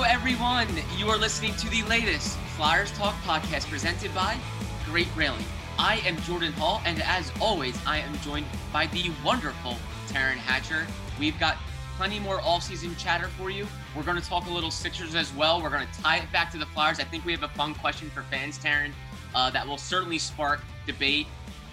Hello, everyone. You are listening to the latest Flyers Talk podcast presented by Great Railing. I am Jordan Hall, and as always, I am joined by the wonderful Taryn Hatcher. We've got plenty more off-season chatter for you. We're going to talk a little Sixers as well. We're going to tie it back to the Flyers. I think we have a fun question for fans, Taryn, uh, that will certainly spark debate.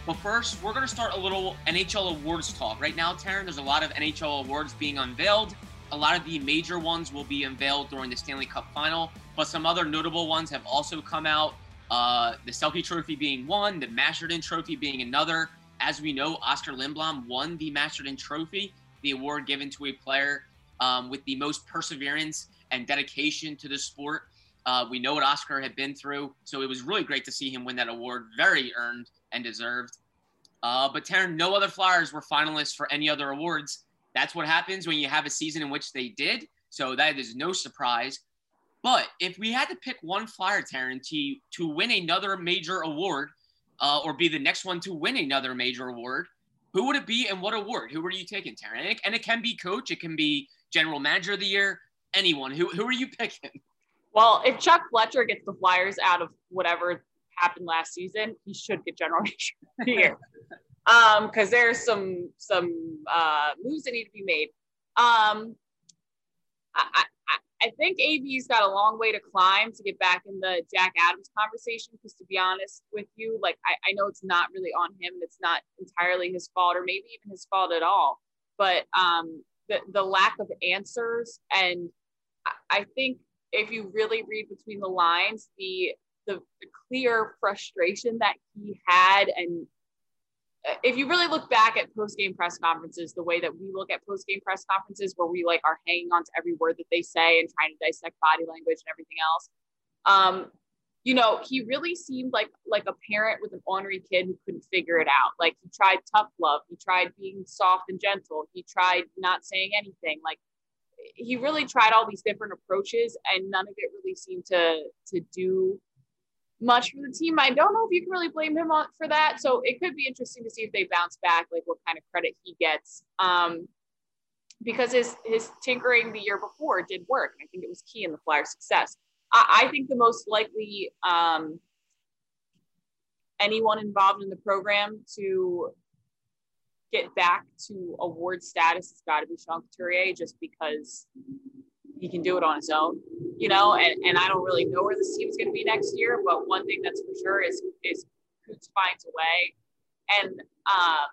But first, we're going to start a little NHL awards talk. Right now, Taryn, there's a lot of NHL awards being unveiled. A lot of the major ones will be unveiled during the Stanley Cup final, but some other notable ones have also come out. Uh, the Selke Trophy being one, the Masterton Trophy being another. As we know, Oskar Lindblom won the Masterton Trophy the award given to a player um, with the most perseverance and dedication to the sport. Uh, we know what Oskar had been through, so it was really great to see him win that award. Very earned and deserved. Uh, but Taryn, no other Flyers were finalists for any other awards. That's what happens when you have a season in which they did. So that is no surprise. But if we had to pick one Flyer, Taryn, to, to win another major award uh, or be the next one to win another major award, who would it be and what award? Who are you taking, Taryn? And it, and it can be coach, it can be general manager of the year, anyone. Who, who are you picking? Well, if Chuck Fletcher gets the Flyers out of whatever happened last season, he should get general manager of the year. um, because there's some some uh, moves that need to be made. Um, I, I think AV's got a long way to climb to get back in the Jack Adams conversation. Because to be honest with you, like I, I know it's not really on him. It's not entirely his fault, or maybe even his fault at all. But um, the the lack of answers, and I think if you really read between the lines, the, the clear frustration that he had and if you really look back at post game press conferences, the way that we look at post game press conferences, where we like are hanging on to every word that they say and trying to dissect body language and everything else, um, you know, he really seemed like like a parent with an ornery kid who couldn't figure it out. Like he tried tough love, he tried being soft and gentle, he tried not saying anything. Like he really tried all these different approaches, and none of it really seemed to to do much for the team. I don't know if you can really blame him for that. So it could be interesting to see if they bounce back, like what kind of credit he gets. Um, because his his tinkering the year before did work. I think it was key in the Flyers' success. I, I think the most likely um, anyone involved in the program to get back to award status has got to be Sean Couturier, just because he can do it on his own, you know, and, and I don't really know where this team's going to be next year, but one thing that's for sure is, is Coots finds a way. And um,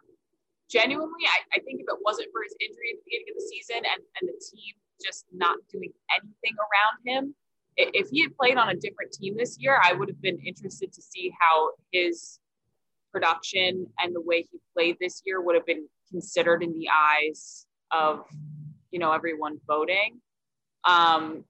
genuinely, I, I think if it wasn't for his injury at the beginning of the season and, and the team just not doing anything around him, if he had played on a different team this year, I would have been interested to see how his production and the way he played this year would have been considered in the eyes of you know everyone voting um,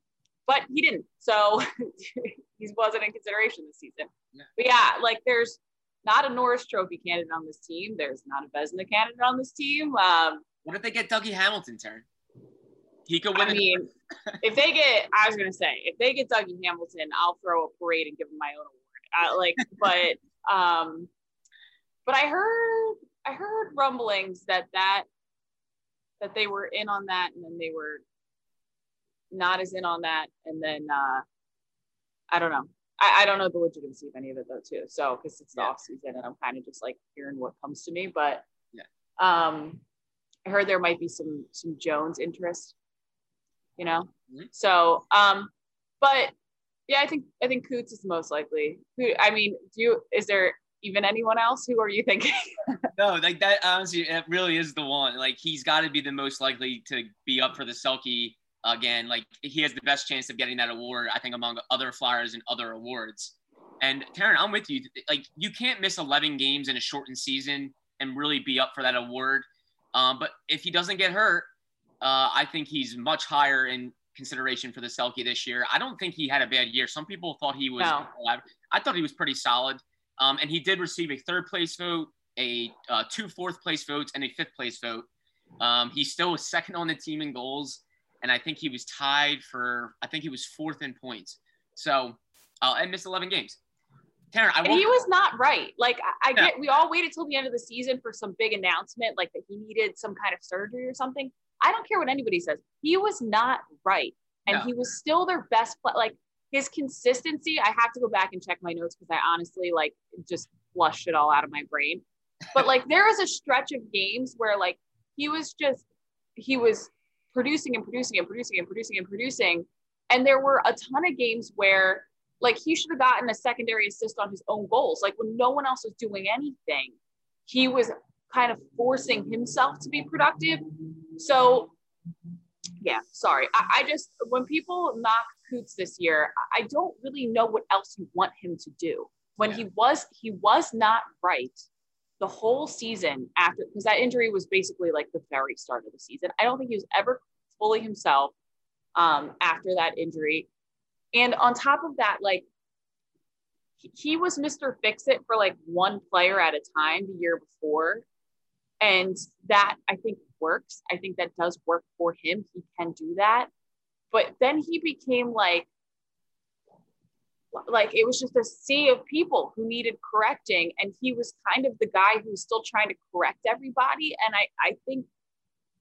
but he didn't. So he wasn't in consideration this season. Yeah. But yeah, like there's not a Norris Trophy candidate on this team. There's not a Vezina candidate on this team. Um, what if they get Dougie Hamilton turn? He could win. I mean, if they get, I was gonna say, if they get Dougie Hamilton, I'll throw a parade and give him my own award. Uh, like, but um, but I heard I heard rumblings that that that they were in on that, and then they were not as in on that. And then uh, I don't know. I, I don't know the legitimacy of any of it though too. So because it's the yeah. off season and I'm kind of just like hearing what comes to me. But yeah. um, I heard there might be some some Jones interest. You know. Mm-hmm. So um, but yeah, I think I think Coots is the most likely. Who I mean, do you is there even anyone else? Who are you thinking? no, like that honestly, it really is the one. Like he's got to be the most likely to be up for the Selke again, like he has the best chance of getting that award, I think, among other Flyers and other awards. And Taryn, I'm with you. Like you can't miss 11 games in a shortened season and really be up for that award. Um, but if he doesn't get hurt, uh, I think he's much higher in consideration for the Selke this year. I don't think he had a bad year. Some people thought he was. No. I thought he was pretty solid. Um, and he did receive a third place vote, a uh, two fourth place votes, and a fifth place vote. Um, he still second on the team in goals and I think he was tied for I think he was fourth in points. So uh, and missed 11 games. Taryn, I he was not right. Like I, I get, we all waited till the end of the season for some big announcement, like that he needed some kind of surgery or something. I don't care what anybody says. He was not right. and No. he was still their best play. Like his consistency, I have to go back and check my notes because I honestly like just flushed it all out of my brain. But like there was a stretch of games where like he was just he was producing and producing and producing and producing and producing. And there were a ton of games where like he should have gotten a secondary assist on his own goals. Like when no one else was doing anything, he was kind of forcing himself to be productive. So yeah, sorry. I, I just when people knock Coots this year, I I don't really know what else you want him to do. When he was he was not right the whole season after because that injury was basically like the very start of the season. I don't think he was ever fully himself um, after that injury. And on top of that, like he- he was Mr. Fix It for like one player at a time the year before. And that I think works. I think that does work for him. He can do that. But then he became like, like it was just a sea of people who needed correcting. And he was kind of the guy who was still trying to correct everybody. And I, I think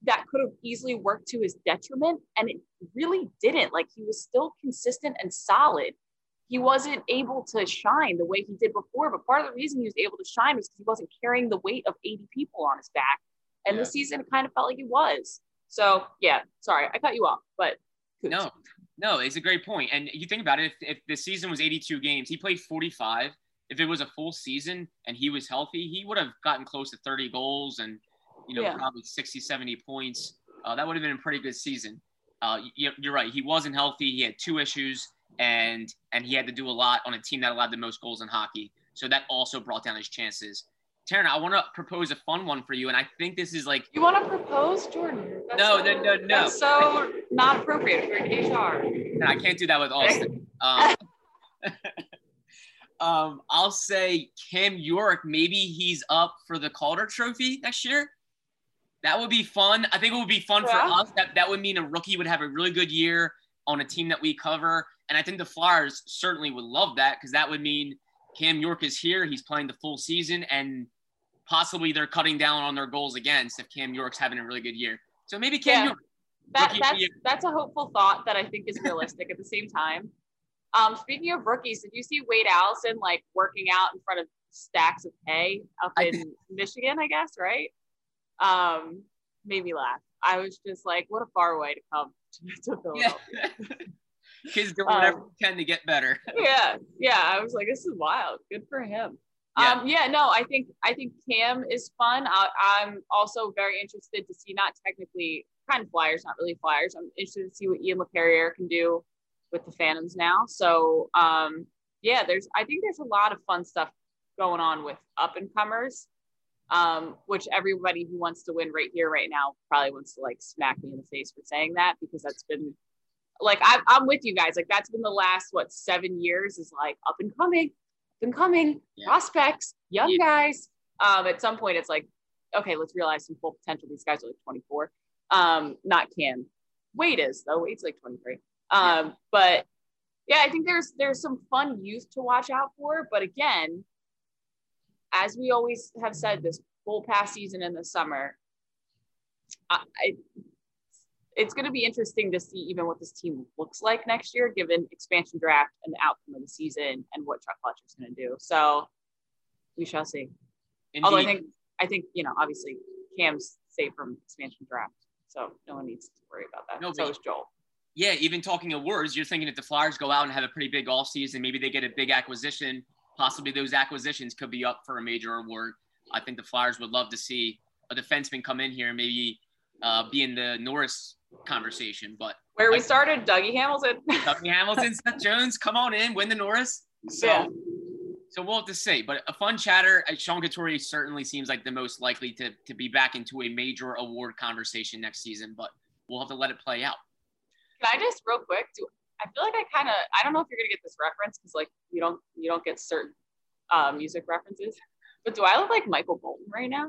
that could have easily worked to his detriment. And it really didn't. Like he was still consistent and solid. He wasn't able to shine the way he did before. But part of the reason he was able to shine was because he wasn't carrying the weight of 80 people on his back. And Yeah. this season it kind of felt like he was. So yeah, sorry, I cut you off, but No, no, it's a great point. And you think about it, if, if the season was 82 games, he played 45. If it was a full season and he was healthy, he would have gotten close to 30 goals and, you know, Yeah. probably 60, 70 points. Uh, that would have been a pretty good season. Uh, you, you're right. He wasn't healthy. He had two issues and and he had to do a lot on a team that allowed the most goals in hockey. So that also brought down his chances. Taryn, I want to propose a fun one for you, and I think this is like You want to propose, Jordan? That's No, so, no, no, no. That's so not appropriate for HR. And I can't do that with Austin. Um, um, I'll say Cam York. Maybe he's up for the Calder Trophy next year. That would be fun. I think it would be fun Yeah. for us. That that would mean a rookie would have a really good year on a team that we cover, and I think the Flyers certainly would love that because that would mean Cam York is here. He's playing the full season, and possibly they're cutting down on their goals against if Cam York's having a really good year. So maybe Cam Yeah. York. That, Rookie of the that's year. that's a hopeful thought that I think is realistic at the same time. Um, speaking of rookies, did you see Wade Allison like working out in front of stacks of hay up I in Michigan? I guess right. Um, made me laugh. I was just like, what a far way to come to, to Yeah. Philadelphia. Kids doing whatever Um, can to get better. yeah, yeah. I was like, this is wild. Good for him. Yeah. Um, yeah, no, I think I think Cam is fun. I, I'm also very interested to see not technically kind of flyers, not really flyers. I'm interested to see what Ian LeCarrier can do with the Phantoms now. So um, yeah, there's I think there's a lot of fun stuff going on with up and comers. Um, which everybody who wants to win right here, right now, probably wants to like smack me in the face for saying that because that's been like I, I'm with you guys. Like that's been the last what seven years is like up and coming, coming Yeah. prospects, young Yeah. guys. Um, at some point, it's like, okay, let's realize some full potential. These guys are like 24. Um, not Cam. Wade is though. Wade's like 23. Um, but yeah, I think there's there's some fun youth to watch out for. But again, as we always have said, this full past season in the summer, I, I it's going to be interesting to see even what this team looks like next year, given expansion draft and the outcome of the season and what Chuck Fletcher's going to do. So we shall see. Although I think I think you know obviously Cam's safe from expansion draft, so no one needs to worry about that. No, so is Joel. yeah, even talking awards, you're thinking if the Flyers go out and have a pretty big offseason, maybe they get a big acquisition. Possibly those acquisitions could be up for a major award. I think the Flyers would love to see a defenseman come in here and maybe uh, be in the Norris conversation. But Where we I- started, Dougie Hamilton. Dougie Hamilton, Seth Jones, come on in, win the Norris. So, Yeah. so we'll have to see. But a fun chatter. Uh, Sean Couturier certainly seems like the most likely to, to be back into a major award conversation next season. But we'll have to let it play out. Can I just real quick? Do I feel like I kind of I don't know if you're gonna get this reference because like you don't you don't get certain uh, music references, but do I look like Michael Bolton right now?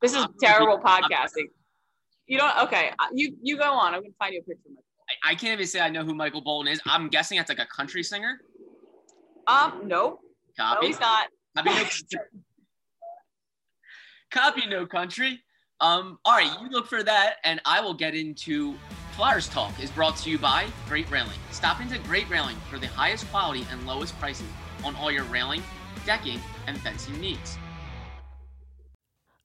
This is terrible podcasting. You don't okay? uh, You you go on. I'm gonna find you a picture. I, I can't even say I know who Michael Bolton is. I'm guessing that's like a country singer. Um, no, no, Copy. he's not. Copy no country. Copy no country. Um, all right, you look for that, and I will get into Flyers Talk is brought to you by Great Railing. Stop into Great Railing for the highest quality and lowest prices on all your railing, decking, and fencing needs.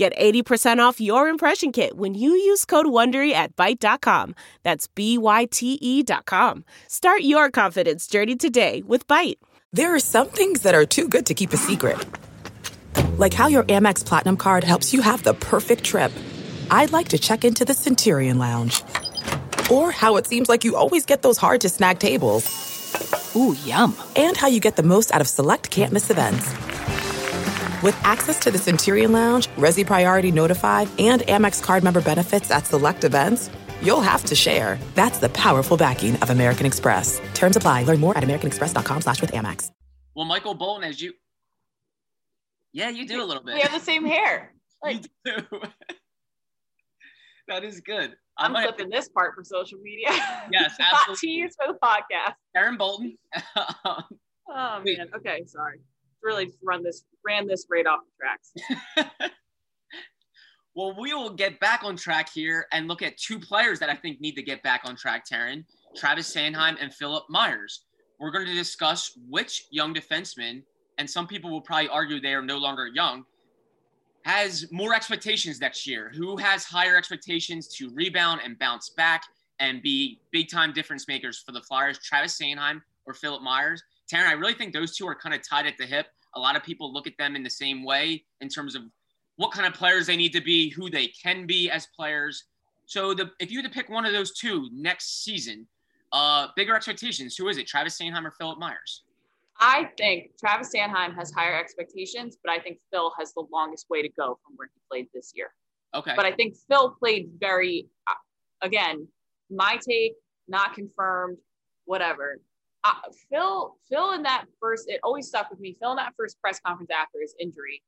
Get 80% off your impression kit when you use code WONDERY at Byte.com. That's B-Y-T-E dot com. Start your confidence journey today with Byte. There are some things that are too good to keep a secret. Like how your Amex Platinum card helps you have the perfect trip. I'd like to check into the Centurion Lounge. Or how it seems like you always get those hard to snag tables. Ooh, yum. And how you get the most out of select can't miss events. With access to the Centurion Lounge, Resy Priority Notify, and Amex card member benefits at select events, you'll have to share. That's the powerful backing of American Express. Terms apply. Learn more at americanexpress.com slash with Amex. Well, Michael Bolton, as you... Yeah, you do a little bit. We have the same hair. Like, you do. that is good. I'm clipping this part for social media. Yes, Hot absolutely. tease for the podcast. Aaron Bolton. Oh Wait. man. Okay, sorry. Really just run this ran this right off the tracks. well, we will get back on track here and look at two players that I think need to get back on track, Taryn. Travis Sanheim and Philip Myers. We're going to discuss which young defenseman, and some people will probably argue they are no longer young, has more expectations next year. Who has higher expectations to rebound and bounce back and be big time difference makers for the Flyers? Travis Sanheim or Philip Myers? Taryn, I really think those two are kind of tied at the hip. A lot of people look at them in the same way in terms of what kind of players they need to be, who they can be as players. So the if you had to pick one of those two next season, uh, bigger expectations, who is it? Travis Sanheim or Philip Myers? I think Travis Sanheim has higher expectations, but I think Phil has the longest way to go from where he played this year. Okay. But I think Phil played very, uh, again, my take, not confirmed, whatever. Phil, Phil in that first, it always stuck with me. Phil in that first press conference after his injury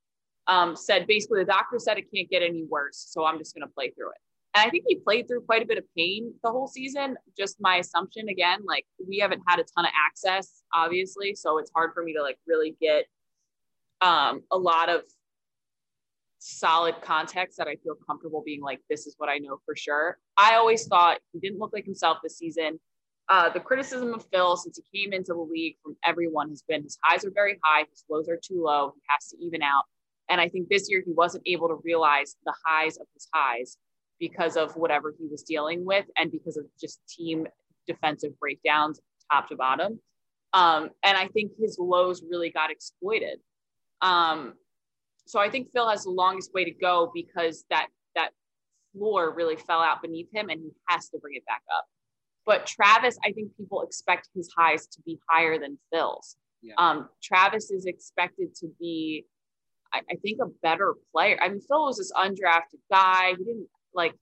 um, said basically the doctor said it can't get any worse, so I'm just going to play through it. And I think he played through quite a bit of pain the whole season. Just my assumption again, like we haven't had a ton of access, obviously, so it's hard for me to like really get um, a lot of solid context that I feel comfortable being like, this is what I know for sure. I always thought he didn't look like himself this season. Uh, the criticism of Phil since he came into the league from everyone has been his highs are very high, his lows are too low. He has to even out. And I think this year he wasn't able to realize the highs of his highs because of whatever he was dealing with and because of just team defensive breakdowns top to bottom. Um, and I think his lows really got exploited. Um, so I think Phil has the longest way to go because that that floor really fell out beneath him and he has to bring it back up. But Travis, I think people expect his highs to be higher than Phil's. Yeah. Um, Travis is expected to be, I, I think, a better player. I mean, Phil was this undrafted guy. He didn't like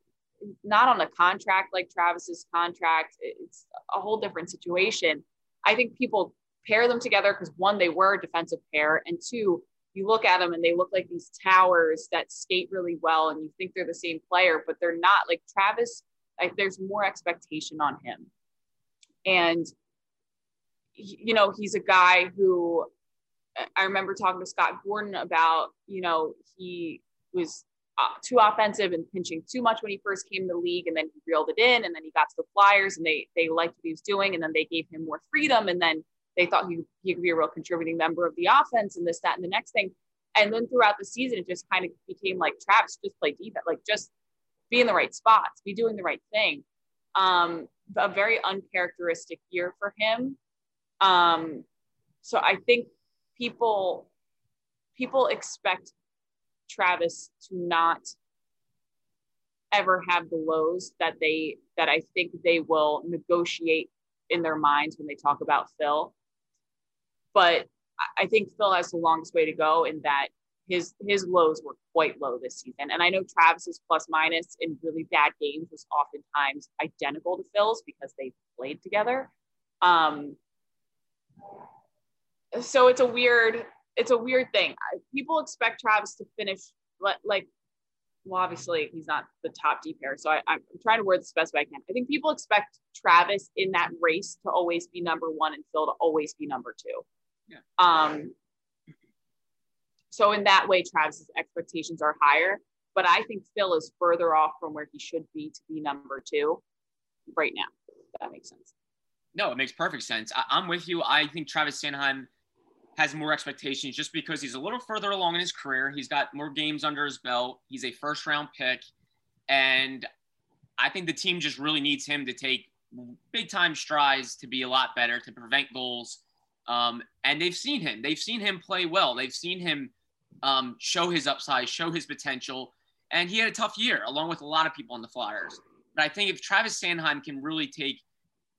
not on a contract like Travis's contract. It's a whole different situation. I think people pair them together because one, they were a defensive pair, and two, you look at them and they look like these towers that skate really well, and you think they're the same player, but they're not. Like Travis, like there's more expectation on him, and you know he's a guy who I remember talking to Scott Gordon about. You know he was uh, too offensive and pinching too much when he first came to the league, and then he reeled it in, and then he got to the Flyers, and they they liked what he was doing, and then they gave him more freedom, and then they thought he he could be a real contributing member of the offense, and this, that, and the next thing, and then throughout the season, it just kind of became like Travis just play defense, like just be in the right spots, be doing the right thing. Um, a very uncharacteristic year for him. Um, so I think people people expect Travis to not ever have the lows that they that I think they will negotiate in their minds when they talk about Phil. But I think Phil has the longest way to go in that his his lows were quite low this season. And I know Travis's plus minus in really bad games was oftentimes identical to Phil's because they played together. Um, so it's a weird it's a weird thing. People expect Travis to finish like well, obviously he's not the top D pair. So I, am trying to word this best way I can. I think people expect Travis in that race to always be number one and Phil to always be number two. Yeah. Um, so in that way, Travis's expectations are higher, but I think Phil is further off from where he should be to be number two right now. that makes sense. No, it makes perfect sense. I, I'm with you. I think Travis Sanheim has more expectations just because he's a little further along in his career. He's got more games under his belt. He's a first round pick. And I think the team just really needs him to take big time strides to be a lot better, to prevent goals. Um, and they've seen him. They've seen him play well. They've seen him um, show his upside, show his potential. And he had a tough year, along with a lot of people on the Flyers. But I think if Travis Sanheim can really take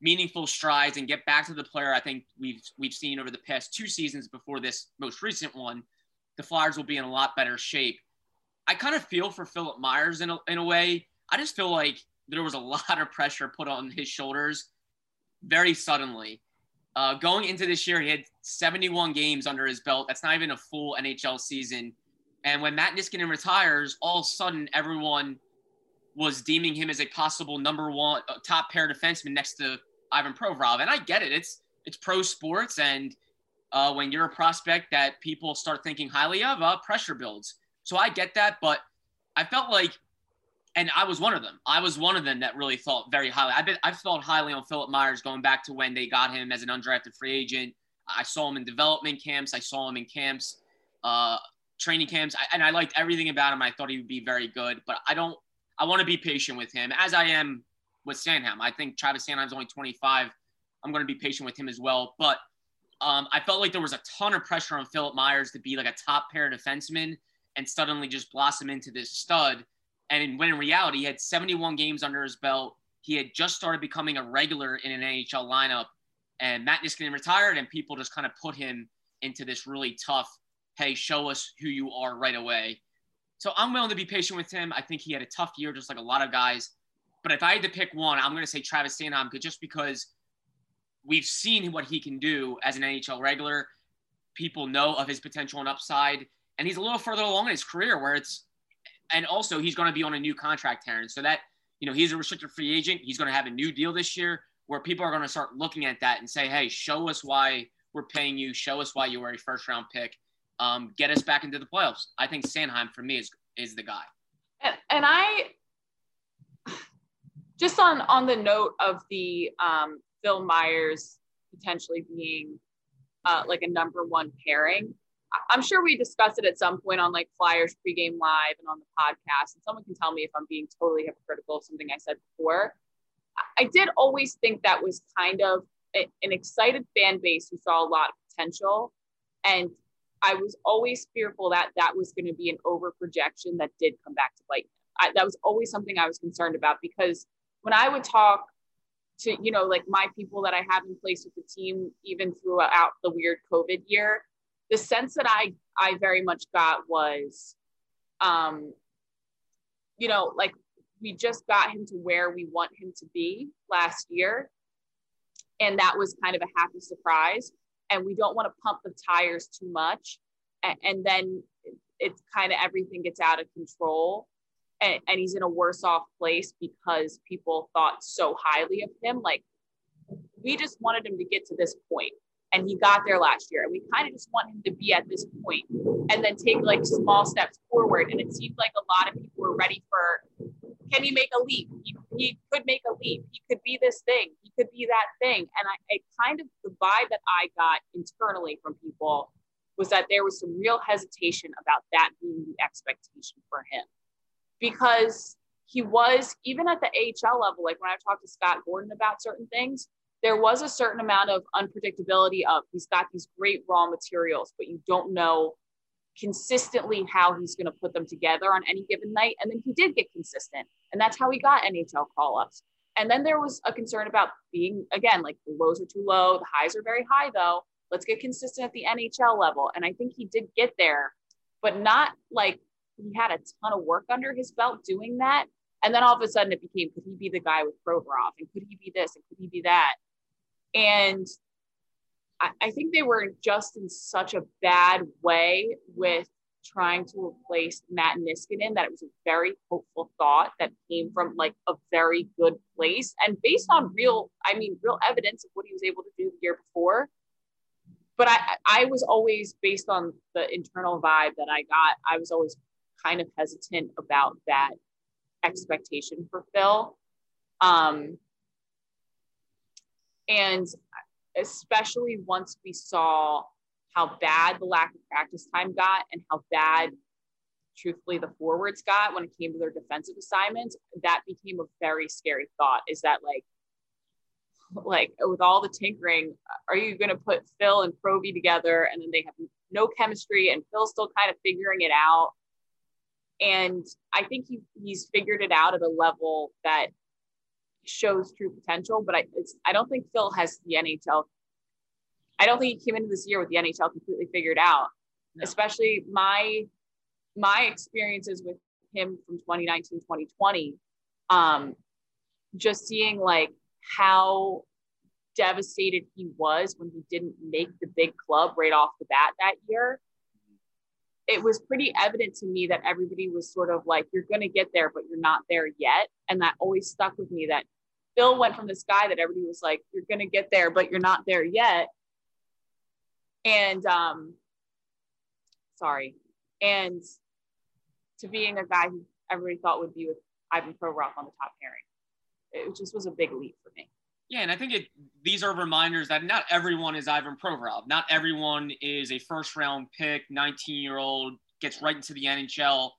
meaningful strides and get back to the player I think we've we've seen over the past two seasons before this most recent one, the Flyers will be in a lot better shape. I kind of feel for Philip Myers in a, in a way. I just feel like there was a lot of pressure put on his shoulders very suddenly. Uh, going into this year, he had 71 games under his belt. That's not even a full NHL season. And when Matt Niskanen retires, all of a sudden everyone was deeming him as a possible number one uh, top pair defenseman next to Ivan Provorov. And I get it. It's it's pro sports, and uh, when you're a prospect that people start thinking highly of, uh, pressure builds. So I get that, but I felt like, and I was one of them. I was one of them that really thought very highly. I've been I've felt highly on Philip Myers going back to when they got him as an undrafted free agent. I saw him in development camps. I saw him in camps, uh, training camps, I, and I liked everything about him. I thought he would be very good, but I don't. I want to be patient with him, as I am with Sanheim. I think Travis Sanheim's only 25. I'm going to be patient with him as well. But um, I felt like there was a ton of pressure on Philip Myers to be like a top pair defenseman and suddenly just blossom into this stud. And when in reality, he had 71 games under his belt. He had just started becoming a regular in an NHL lineup. And Matt Niskanen retired, and people just kind of put him into this really tough, hey, show us who you are right away. So I'm willing to be patient with him. I think he had a tough year, just like a lot of guys. But if I had to pick one, I'm going to say Travis Sanheim, just because we've seen what he can do as an NHL regular. People know of his potential and upside, and he's a little further along in his career where it's, and also he's going to be on a new contract, Terrence. So that you know he's a restricted free agent. He's going to have a new deal this year where people are going to start looking at that and say, hey, show us why we're paying you. Show us why you were a first round pick. Um, get us back into the playoffs. I think Sanheim for me is is the guy. And, and I just on on the note of the um, Phil Myers potentially being uh, like a number one pairing. I'm sure we discussed it at some point on like Flyers pregame live and on the podcast. And someone can tell me if I'm being totally hypocritical of something I said before. I did always think that was kind of an excited fan base who saw a lot of potential. And I was always fearful that that was going to be an over projection that did come back to bite. I, that was always something I was concerned about because when I would talk to, you know, like my people that I have in place with the team, even throughout the weird COVID year, the sense that I I very much got was, um, you know, like we just got him to where we want him to be last year, and that was kind of a happy surprise. And we don't want to pump the tires too much, and, and then it's kind of everything gets out of control and, and he's in a worse off place because people thought so highly of him. Like we just wanted him to get to this point and he got there last year. And we kind of just want him to be at this point and then take like small steps forward. And it seemed like a lot of people were ready for can he make a leap? He, he could make a leap. He could be this thing. He could be that thing. And I, I kind of the vibe that I got internally from people was that there was some real hesitation about that being the expectation for him because he was even at the AHL level, like when I talked to Scott Gordon about certain things, there was a certain amount of unpredictability of he's got these great raw materials, but you don't know consistently how he's going to put them together on any given night. And then he did get consistent, and that's how he got NHL call ups. And then there was a concern about being, again, like the lows are too low, the highs are very high, though. Let's get consistent at the NHL level. And I think he did get there, but not like he had a ton of work under his belt doing that. And then all of a sudden it became, could he be the guy with Provorov? And could he be this? And could he be that? And I, think they were just in such a bad way with trying to replace Matt Niskanen that it was a very hopeful thought that came from like a very good place and based on real, I mean, real evidence of what he was able to do the year before. But I, I was always based on the internal vibe that I got. I was always kind of hesitant about that expectation for Phil. Um, and especially once we saw how bad the lack of practice time got and how bad truthfully the forwards got when it came to their defensive assignments that became a very scary thought is that like like with all the tinkering are you going to put phil and Proby together? And then they have no chemistry and phil's still kind of figuring it out. And i think he, he's figured it out at a level that shows true potential but i i don't think phil has the nhl I don't think he came into this year with the NHL completely figured out. No. Especially my my experiences with him from 2019, 2020, um, just seeing like how devastated he was when he didn't make the big club right off the bat that year. It was pretty evident to me that everybody was sort of like, you're going to get there, but you're not there yet. And that always stuck with me that Phil went from this guy that everybody was like, you're going to get there, but you're not there yet and um sorry and to being a guy who everybody thought would be with Ivan Provorov on the top pairing. It just was a big leap for me. Yeah, and I think it these are reminders that not everyone is Ivan Provorov. Not everyone is a first round pick, 19 year old, gets right into the NHL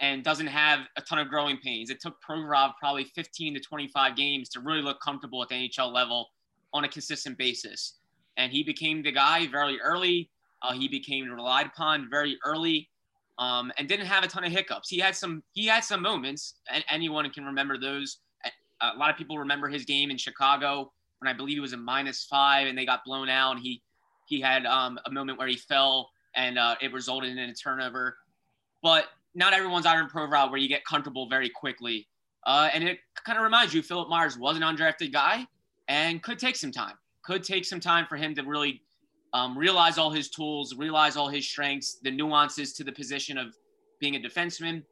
and doesn't have a ton of growing pains. It took Provorov probably 15 to 25 games to really look comfortable at the NHL level on a consistent basis and he became the guy very early. Uh, he became relied upon very early, um, and didn't have a ton of hiccups. He had some he had some moments, and anyone can remember those. A lot of people remember his game in Chicago when I believe it was a minus five, and they got blown out. And he he had um, a moment where he fell, and uh, it resulted in a turnover. But not everyone's Ivan Provorov where you get comfortable very quickly. Uh, and it kind of reminds you, Philip Myers was an undrafted guy and could take some time could take some time for him to really um, realize all his tools, realize all his strengths, the nuances to the position of being a defenseman.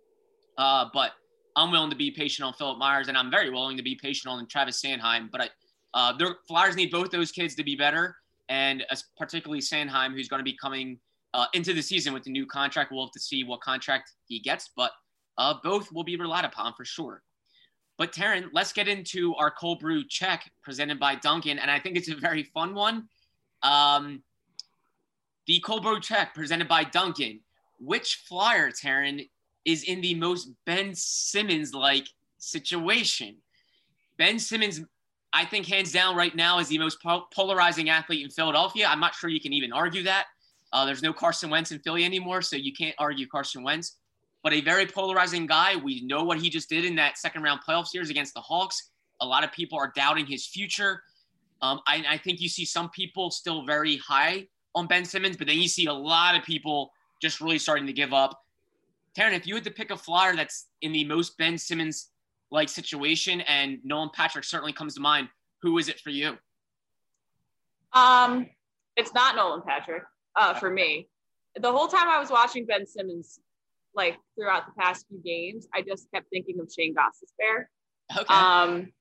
Uh, but I'm willing to be patient on Philip Myers, and I'm very willing to be patient on Travis Sanheim. But I, uh, the Flyers need both those kids to be better, and particularly Sanheim, who's going to be coming uh, into the season with the new contract. We'll have to see what contract he gets, but uh, both will be relied upon for sure. But Taryn, let's get into our cold brew check presented by Dunkin', and I think it's a very fun one. Um, the cold brew check presented by Dunkin'. Which flyer, Taryn, is in the most Ben Simmons-like situation? Ben Simmons, I think, hands down, right now is the most polarizing athlete in Philadelphia. I'm not sure you can even argue that. Uh, there's no Carson Wentz in Philly anymore, so you can't argue Carson Wentz but a very polarizing guy. We know what he just did in that second round playoff series against the Hawks. A lot of people are doubting his future. Um, I, I, think you see some people still very high on Ben Simmons, but then you see a lot of people just really starting to give up. Taryn, if you had to pick a flyer that's in the most Ben Simmons like situation, and Nolan Patrick certainly comes to mind, who is it for you? Um, it's not Nolan Patrick uh, for me. The whole time I was watching Ben Simmons like throughout the past few games, I just kept thinking of Shane Gostisbehere. Okay. Um,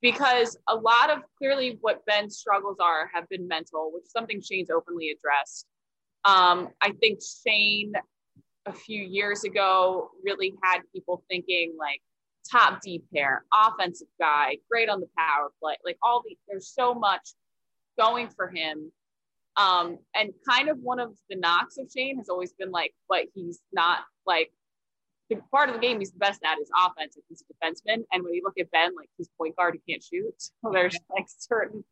because a lot of clearly what Ben's struggles are have been mental, which is something Shane's openly addressed. Um, I think Shane a few years ago really had people thinking like top deep pair, offensive guy, great on the power play, like all the there's so much going for him um, and kind of one of the knocks of Shane has always been like, but he's not like the part of the game he's the best at is offense. Like he's a defenseman. And when you look at Ben, like he's point guard, he can't shoot. So there's like certain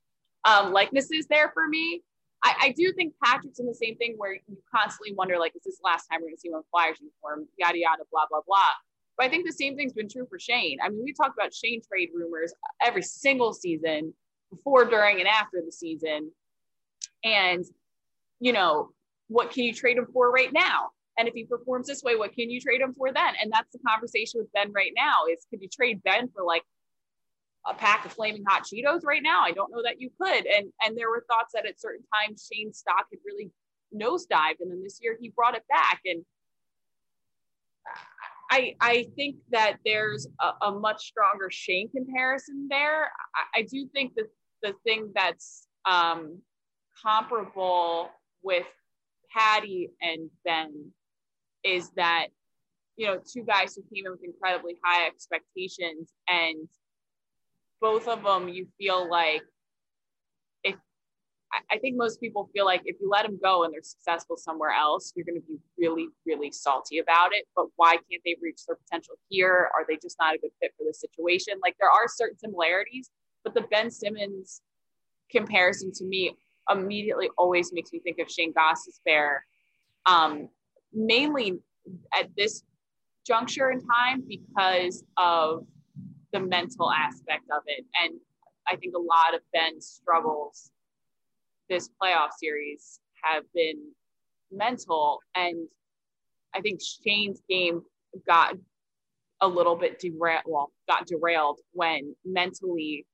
um, likenesses there for me. I, I, do think Patrick's in the same thing where you constantly wonder, like, is this the last time we're going to see him in Flyers uniform? Yada yada, blah blah blah. But I think the same thing's been true for Shane. I mean, we talked about Shane trade rumors every single season, before, during, and after the season. And, you know, what can you trade him for right now? And if he performs this way, what can you trade him for then? And that's the conversation with Ben right now is could you trade Ben for like a pack of flaming hot Cheetos right now. I don't know that you could. And and there were thoughts that at certain times Shane's stock had really nosedived, and then this year he brought it back. And I I think that there's a, a much stronger Shane comparison there. I, I do think that the thing that's um, comparable with Patty and Ben is that you know two guys who came in with incredibly high expectations and both of them you feel like if I think most people feel like if you let them go and they're successful somewhere else, you're going to be really, really salty about it. But why can't they reach their potential here? Are they just not a good fit for the situation? Like there are certain similarities, but the Ben Simmons comparison to me immediately always makes me think of Shane Gostisbehere, um, mainly at this juncture in time because of the mental aspect of it. And I think a lot of Ben's struggles this playoff series have been mental. And I think Shane's game got a little bit derailed, well, got derailed when mentally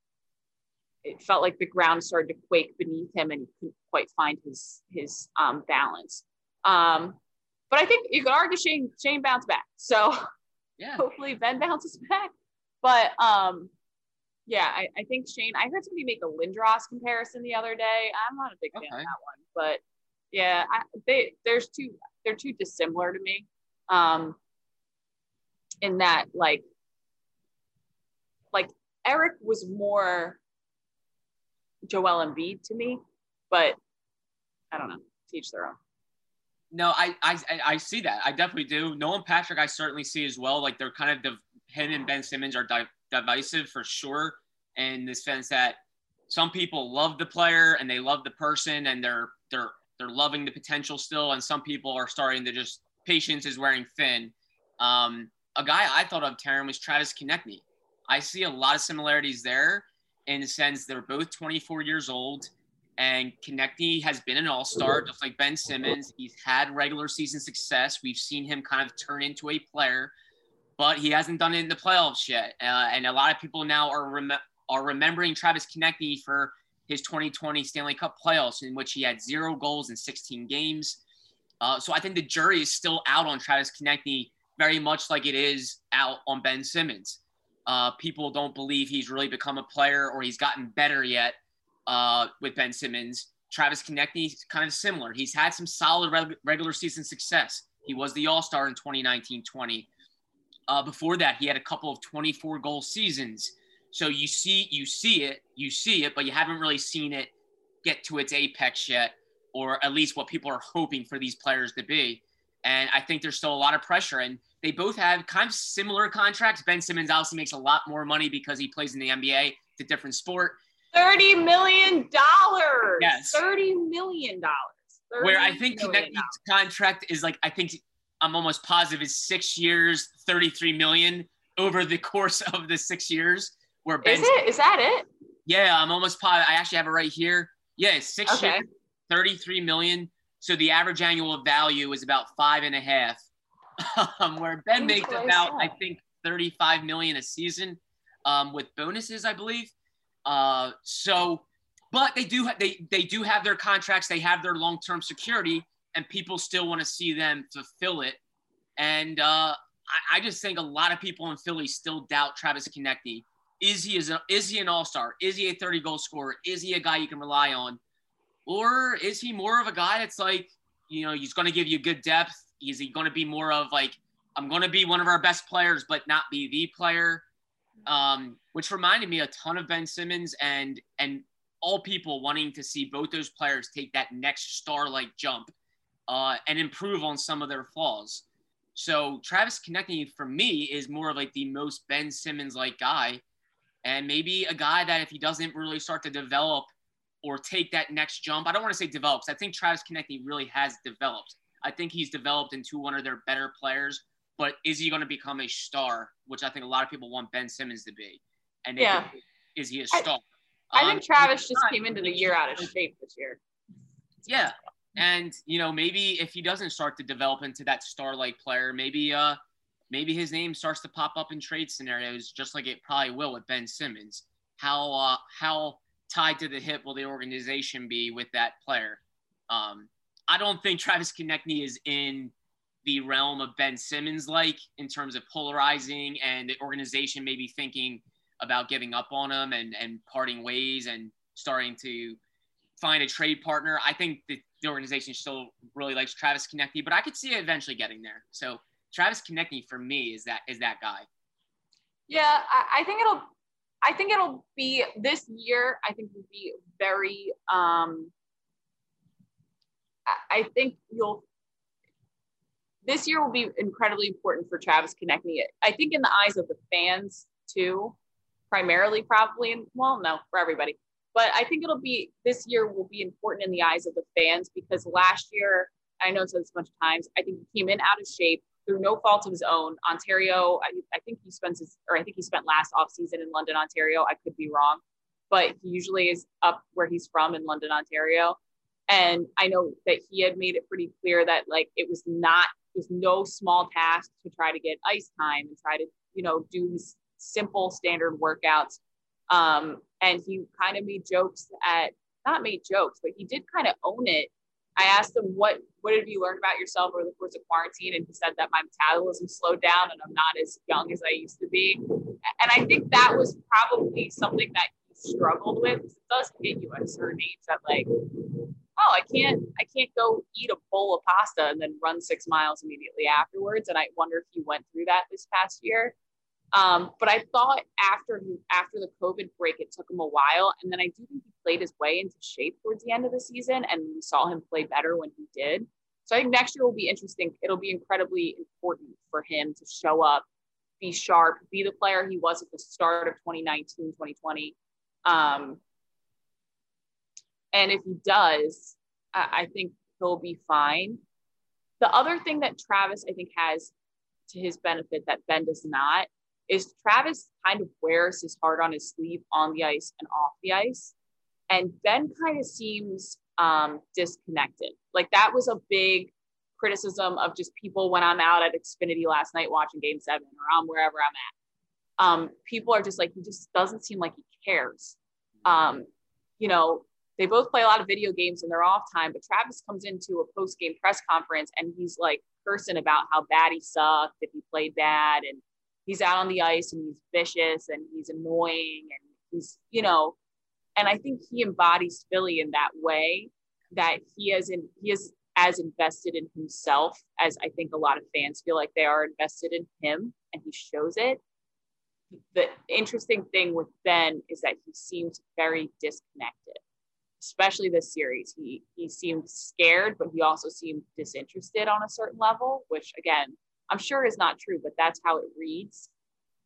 it felt like the ground started to quake beneath him and he couldn't quite find his his um, balance. Um, but I think you could argue Shane Shane bounced back. So yeah. hopefully Ben bounces back. But um, yeah, I, I think Shane. I heard somebody make a Lindros comparison the other day. I'm not a big fan okay. of that one, but yeah, I, they there's two. They're too dissimilar to me. Um, in that like like Eric was more Joel Embiid to me, but I don't know. Teach their own. No, I, I I see that. I definitely do. Nolan Patrick, I certainly see as well. Like they're kind of the him and Ben Simmons are di- divisive for sure, in the sense that some people love the player and they love the person and they're they're they're loving the potential still, and some people are starting to just patience is wearing thin. Um, a guy I thought of, Taryn, was Travis Konecny. I see a lot of similarities there in the sense they're both 24 years old. And Konecny has been an all star, just like Ben Simmons. He's had regular season success. We've seen him kind of turn into a player, but he hasn't done it in the playoffs yet. Uh, and a lot of people now are, rem- are remembering Travis Konecny for his 2020 Stanley Cup playoffs, in which he had zero goals in 16 games. Uh, so I think the jury is still out on Travis Konecny, very much like it is out on Ben Simmons. Uh, people don't believe he's really become a player or he's gotten better yet uh, with Ben Simmons. Travis Konecny is kind of similar. He's had some solid reg- regular season success. He was the All Star in 2019 20. Uh, before that, he had a couple of 24 goal seasons. So you see, you see it, you see it, but you haven't really seen it get to its apex yet, or at least what people are hoping for these players to be. And I think there's still a lot of pressure. And they both have kind of similar contracts. Ben Simmons obviously makes a lot more money because he plays in the NBA. It's a different sport. Thirty million dollars. Yes. Thirty million dollars. Where I think Konecny's contract is like I think I'm almost positive is six years, thirty-three million over the course of the six years. Where Ben is it? Is that it? Yeah, I'm almost positive. I actually have it right here. Yeah, six okay. years, thirty-three million. So the average annual value is about five and a half um, where Ben makes about I think 35 million a season um, with bonuses, I believe. Uh, so, but they do ha- they they do have their contracts. They have their long term security, and people still want to see them fulfill it. And uh, I, I, just think a lot of people in Philly still doubt Travis Konecny. Is he is, a, is he an all star? Is he a 30 goal scorer? Is he a guy you can rely on? Or is he more of a guy that's like, you know, he's going to give you good depth is he going to be more of like, I'm going to be one of our best players, but not be the player? Um, which reminded me a ton of Ben Simmons and and all people wanting to see both those players take that next star-like jump uh, and improve on some of their flaws. So Travis Konecny for me is more of like the most Ben Simmons-like guy, and maybe a guy that if he doesn't really start to develop or take that next jump, I don't want to say develops. I think Travis Konecny really has developed. I think he's developed into one of their better players. But is he going to become a star? Which I think a lot of people want Ben Simmons to be. And yeah. is he a star? I, I think um, Travis just came into the year out of shape this year. Yeah. And you know, maybe if he doesn't start to develop into that star-like player, maybe uh maybe his name starts to pop up in trade scenarios just like it probably will with Ben Simmons. how uh, how tied to the hip will the organization be with that player? Um, I don't think Travis Konecny is in the realm of Ben Simmons like in terms of polarizing and the organization maybe thinking about giving up on him and, and parting ways and starting to find a trade partner. I think the, organization still really likes Travis Konecny, but I could see it eventually getting there. So Travis Konecny for me is that is that guy. Yeah, I, I think it'll I think it'll be this year, I think will be very um I think you'll this year will be incredibly important for Travis Konecny. I think in the eyes of the fans too, primarily probably, and well, no, for everybody. But I think it'll be this year will be important in the eyes of the fans because last year, I know I've said a bunch of times, I think he came in out of shape through no fault of his own. Ontario, I, I think he spends his, or I think he spent last off season in London, Ontario. I could be wrong, but he usually is up where he's from in London, Ontario. And I know that he had made it pretty clear that like it was not, it was no small task to try to get ice time and try to, you know, do his simple standard workouts. Um, and he kind of made jokes at, not made jokes, but he did kind of own it. I asked him, what, what have you learned about yourself over the course of quarantine? And he said that my metabolism slowed down and I'm not as young as I used to be. And I think that was probably something that he struggled with. It does hit you at a certain age that like, oh, I can't, I can't go eat a bowl of pasta and then run six miles immediately afterwards. And I wonder if he went through that this past year. Um, but I thought after after the COVID break, it took him a while, and then I do think he played his way into shape towards the end of the season, and we saw him play better when he did. So I think next year will be interesting. It'll be incredibly important for him to show up, be sharp, be the player he was at the start of 2019, 2020. Um, and if he does, I, I think he'll be fine. The other thing that Travis, I think, has to his benefit that Ben does not is Travis kind of wears his heart on his sleeve on the ice and off the ice. And Ben kind of seems um, disconnected. Like that was a big criticism of just people when I'm out at Xfinity last night watching game seven or I'm wherever I'm at. Um, people are just like, he just doesn't seem like he cares. Um, you know, they both play a lot of video games in their off time, but Travis comes into a post game press conference and he's like cursing about how bad he sucked, if he played bad, and he's out on the ice and he's vicious and he's annoying and he's, you know, and I think he embodies Philly in that way that he is in he is as invested in himself as I think a lot of fans feel like they are invested in him and he shows it. The interesting thing with Ben is that he seems very disconnected, especially this series. He he seemed scared, but he also seemed disinterested on a certain level, which again, I'm sure is not true, but that's how it reads.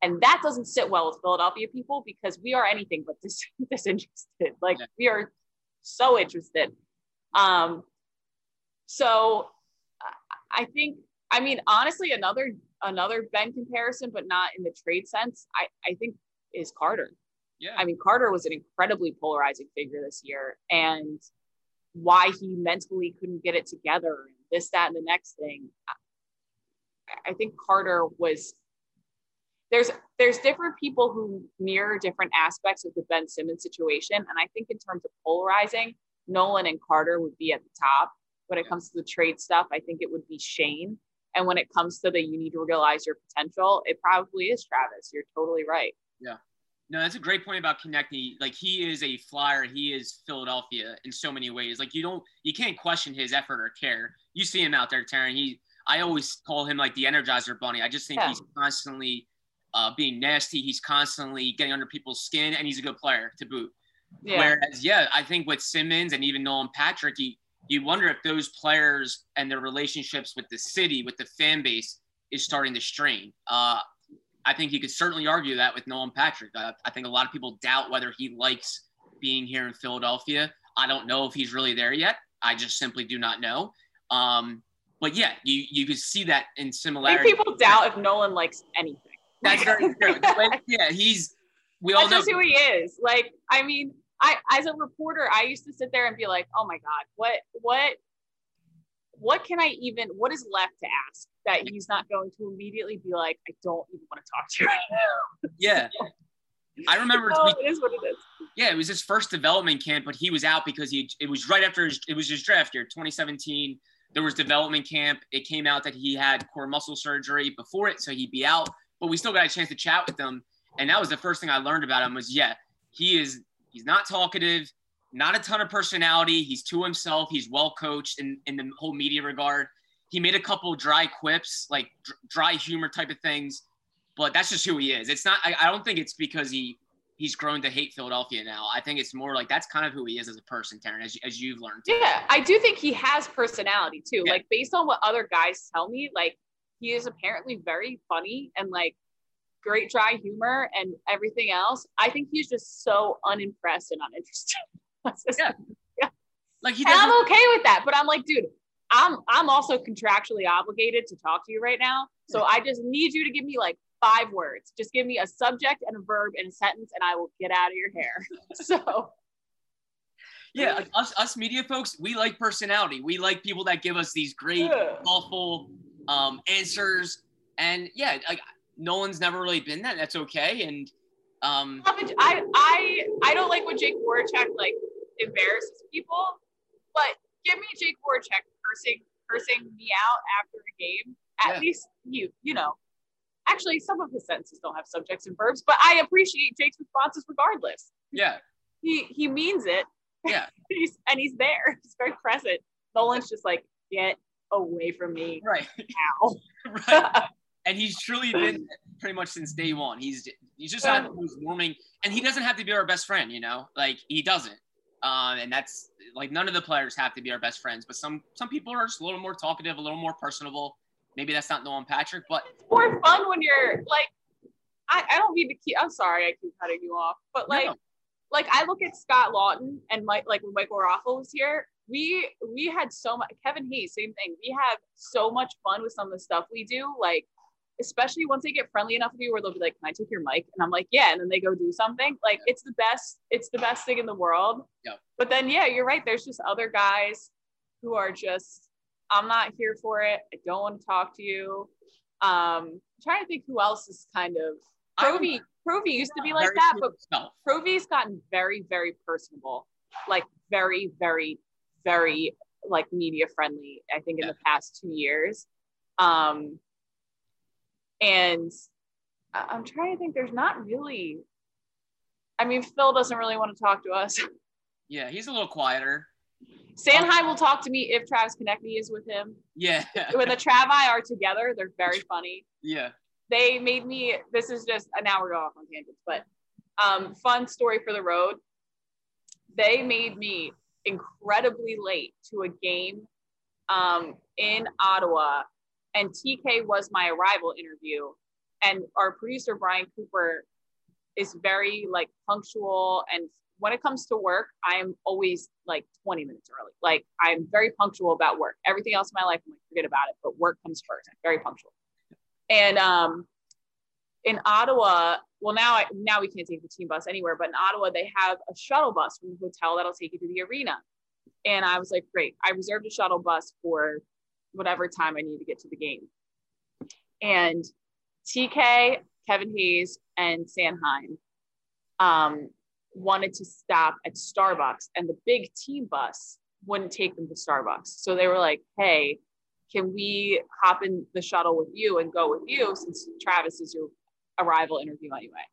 And that doesn't sit well with Philadelphia people because we are anything but dis- disinterested. Like yeah. we are so interested. Um, so I think, I mean, honestly, another another Ben comparison, but not in the trade sense, I, I think is Carter. Yeah. I mean, Carter was an incredibly polarizing figure this year. And why he mentally couldn't get it together and this, that, and the next thing. I think Carter was there's there's different people who mirror different aspects of the Ben Simmons situation. And I think in terms of polarizing, Nolan and Carter would be at the top. When it comes to the trade stuff, I think it would be Shane. And when it comes to the you need to realize your potential, it probably is Travis. You're totally right. Yeah. No, that's a great point about connecting. Like he is a flyer. He is Philadelphia in so many ways. Like you don't, you can't question his effort or care. You see him out there, Taryn. He I always call him like the Energizer Bunny. I just think yeah. he's constantly uh, being nasty. He's constantly getting under people's skin, and he's a good player to boot. Yeah. Whereas, yeah, I think with Simmons and even Nolan Patrick, you, you wonder if those players and their relationships with the city, with the fan base, is starting to strain. Uh, I think you could certainly argue that with Nolan Patrick. Uh, I think a lot of people doubt whether he likes being here in Philadelphia. I don't know if he's really there yet. I just simply do not know. Um, but yeah, you you could see that in similarity. I think people doubt if Nolan likes anything. That's very true. Yeah, he's. We all That's know just who he is. Like, I mean, I as a reporter, I used to sit there and be like, "Oh my god, what what what can I even? What is left to ask that he's not going to immediately be like, I don't even want to talk to you right now." Yeah. I remember. Oh, we- it is what it is. yeah, it was his first development camp, but he was out because he. It was right after his. It was his draft year, 2017. There was development camp. It came out that he had core muscle surgery before it, so he'd be out. But we still got a chance to chat with him, and that was the first thing I learned about him. Was yeah, he is. He's not talkative, not a ton of personality. He's to himself. He's well coached in in the whole media regard. He made a couple dry quips, like dr- dry humor type of things, but that's just who he is. It's not. I, I don't think it's because he he's grown to hate Philadelphia now. I think it's more like that's kind of who he is as a person, Taryn, as, as you've learned. Yeah, I do think he has personality too. Yeah. Like based on what other guys tell me, like he is apparently very funny and like great dry humor and everything else. I think he's just so unimpressed and uninterested. Just- Yeah. Like he and doesn't. I'm okay with that, but I'm like, dude, I'm I'm also contractually obligated to talk to you right now. So I just need you to give me like five words. Just give me a subject and a verb and a sentence, and I will get out of your hair. So Yeah, like us us media folks, we like personality. We like people that give us these great, Yeah. thoughtful um, answers. And yeah, like no one's never really been that. That's okay. And um, I I I don't like when Jake Voracek like embarrasses people, but give me Jake Voracek cursing cursing me out after a game. At Yeah. least you you know. Actually, some of his sentences don't have subjects and verbs, but I appreciate Jake's responses regardless. yeah, He he means it. Yeah. he's and he's there. He's very present. Nolan's just like, get away from me right, now. right. And he's truly been pretty much since day one. He's he's just who's warming, and he doesn't have to be our best friend. You know, like he doesn't. Um, and that's like none of the players have to be our best friends, but some some people are just a little more talkative, a little more personable. Maybe that's not Nolan Patrick, but it's more fun when you're like I, I don't mean to keep I'm sorry I keep cutting you off, but like No. like I look at Scott Laughton and Mike like when Michael Raffl was here, we we had so much Kevin Hayes, same thing. We have so much fun with some of the stuff we do. Like especially once they get friendly enough with you where they'll be like, Can I take your mic? And I'm like, Yeah, and then they go do something. Like it's the best, it's the best thing in the world. Yeah. But then yeah, you're right. There's just other guys who are just I'm not here for it. I don't want to talk to you. Um, I'm trying to think who else is kind of Provy. Provy used to be like that, but. Provy's gotten very, very personable, like very, very, very like media friendly. I think in Yeah. the past two years, um, and I'm trying to think. There's not really. I mean, Phil doesn't really want to talk to us. Yeah, he's a little quieter. Sanheim will talk to me if Travis Konecny is with him. Yeah, When the Travi are together, they're very funny. yeah, they made me this is just an hour off on tangents but um fun story for the road they made me incredibly late to a game um in ottawa and tk was my arrival interview and our producer brian cooper is very like punctual and when it comes to work i am always like 20 minutes early like i'm very punctual about work everything else in my life i'm like forget about it but work comes first i'm very punctual and um, in Ottawa, well now I, now we can't take the team bus anywhere, but in Ottawa they have a shuttle bus from the hotel that'll take you to the arena. And I was like, great. I reserved a shuttle bus for whatever time I need to get to the game. And TK, Kevin Hayes, and Sanheim um, wanted to stop at Starbucks, and the big team bus wouldn't take them to Starbucks. So they were like, hey, can we hop in the shuttle with you and go with you since Travis is your arrival interview anyway?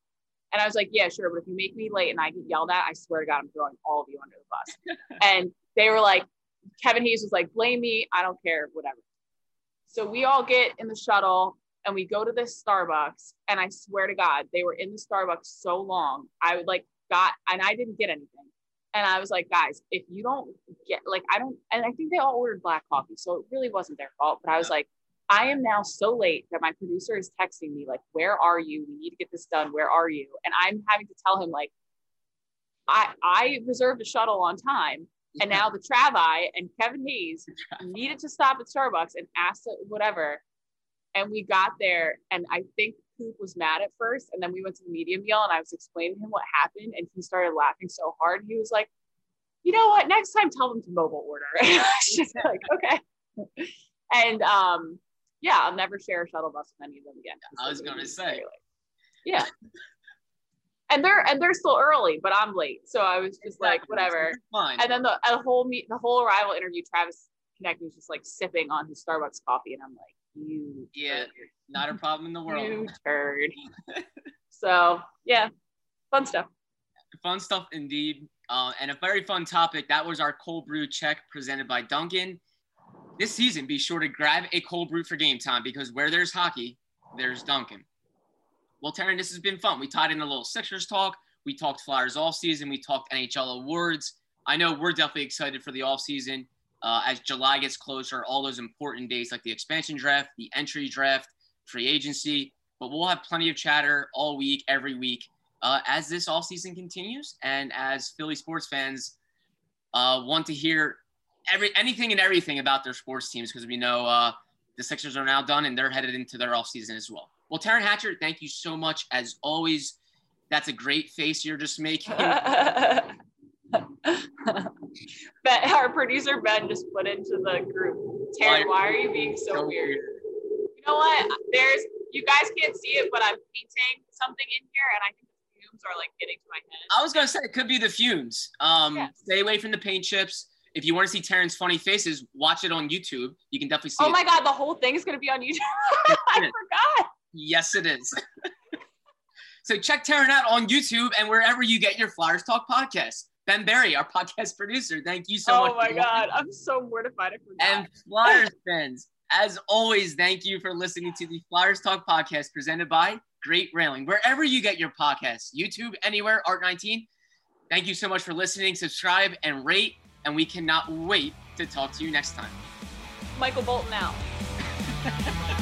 And I was like, yeah, sure. But if you make me late and I get yelled at, I swear to God, I'm throwing all of you under the bus. and they were like, Kevin Hayes was like, blame me. I don't care, whatever. So we all get in the shuttle and we go to this Starbucks. And I swear to God, they were in the Starbucks so long. I would like got, and I didn't get anything. And I was like, guys, if you don't get like, I don't, and I think they all ordered black coffee. So it really wasn't their fault. But I was like, I am now so late that my producer is texting me, like, where are you? We need to get this done. Where are you? And I'm having to tell him, like, I, I reserved a shuttle on time. And now the Travi and Kevin Hayes needed to stop at Starbucks and ask whatever. And we got there, and I think Coop was mad at first. And then we went to the media meal, and I was explaining to him what happened, and he started laughing so hard. He was like, "You know what? Next time, tell them to mobile order." And I was just like, "Okay." And um, yeah, I'll never share a shuttle bus with any of them again. I was gonna say. yeah. and they're and they're still early, but I'm late, so I was just like, whatever. Fine. And then the, the whole meet, the whole arrival interview, Travis Konecny was just like sipping on his Starbucks coffee, and I'm like, you, Yeah. Not a problem in the world. you turd. so yeah, fun stuff. Fun stuff indeed. Uh, and a very fun topic. That was our cold brew check presented by Dunkin'. This season, be sure to grab a cold brew for game time because where there's hockey, there's Dunkin'. Well, Taryn, this has been fun. We tied in a little Sixers talk. We talked Flyers all season. We talked NHL awards. I know we're definitely excited for the off season uh, as July gets closer. All those important dates like the expansion draft, the entry draft, free agency. But we'll have plenty of chatter all week, every week uh, as this off season continues, and as Philly sports fans uh, want to hear every anything and everything about their sports teams because we know uh, the Sixers are now done and they're headed into their off season as well. Well, Taryn Hatcher, thank you so much as always. That's a great face you're just making. ben, our producer Ben just put into the group. Taryn, why are you being so weird? You know what? There's you guys can't see it, but I'm painting something in here, and I think the fumes are like getting to my head. I was gonna say it could be the fumes. Um, Yeah. Stay away from the paint chips. If you want to see Taryn's funny faces, watch it on YouTube. You can definitely see Oh it. my god, the whole thing is gonna be on YouTube. I forgot. Yes, it is. so check Taryn out on YouTube and wherever you get your Flyers Talk podcast. Ben Barry, our podcast producer, thank you so oh much. oh my god, listening. I'm so mortified. And Flyers fans, as always, thank you for listening to the Flyers Talk podcast presented by Great Railing. Wherever you get your podcasts, YouTube, anywhere, Art19. Thank you so much for listening. Subscribe and rate, and we cannot wait to talk to you next time. Michael Bolton out.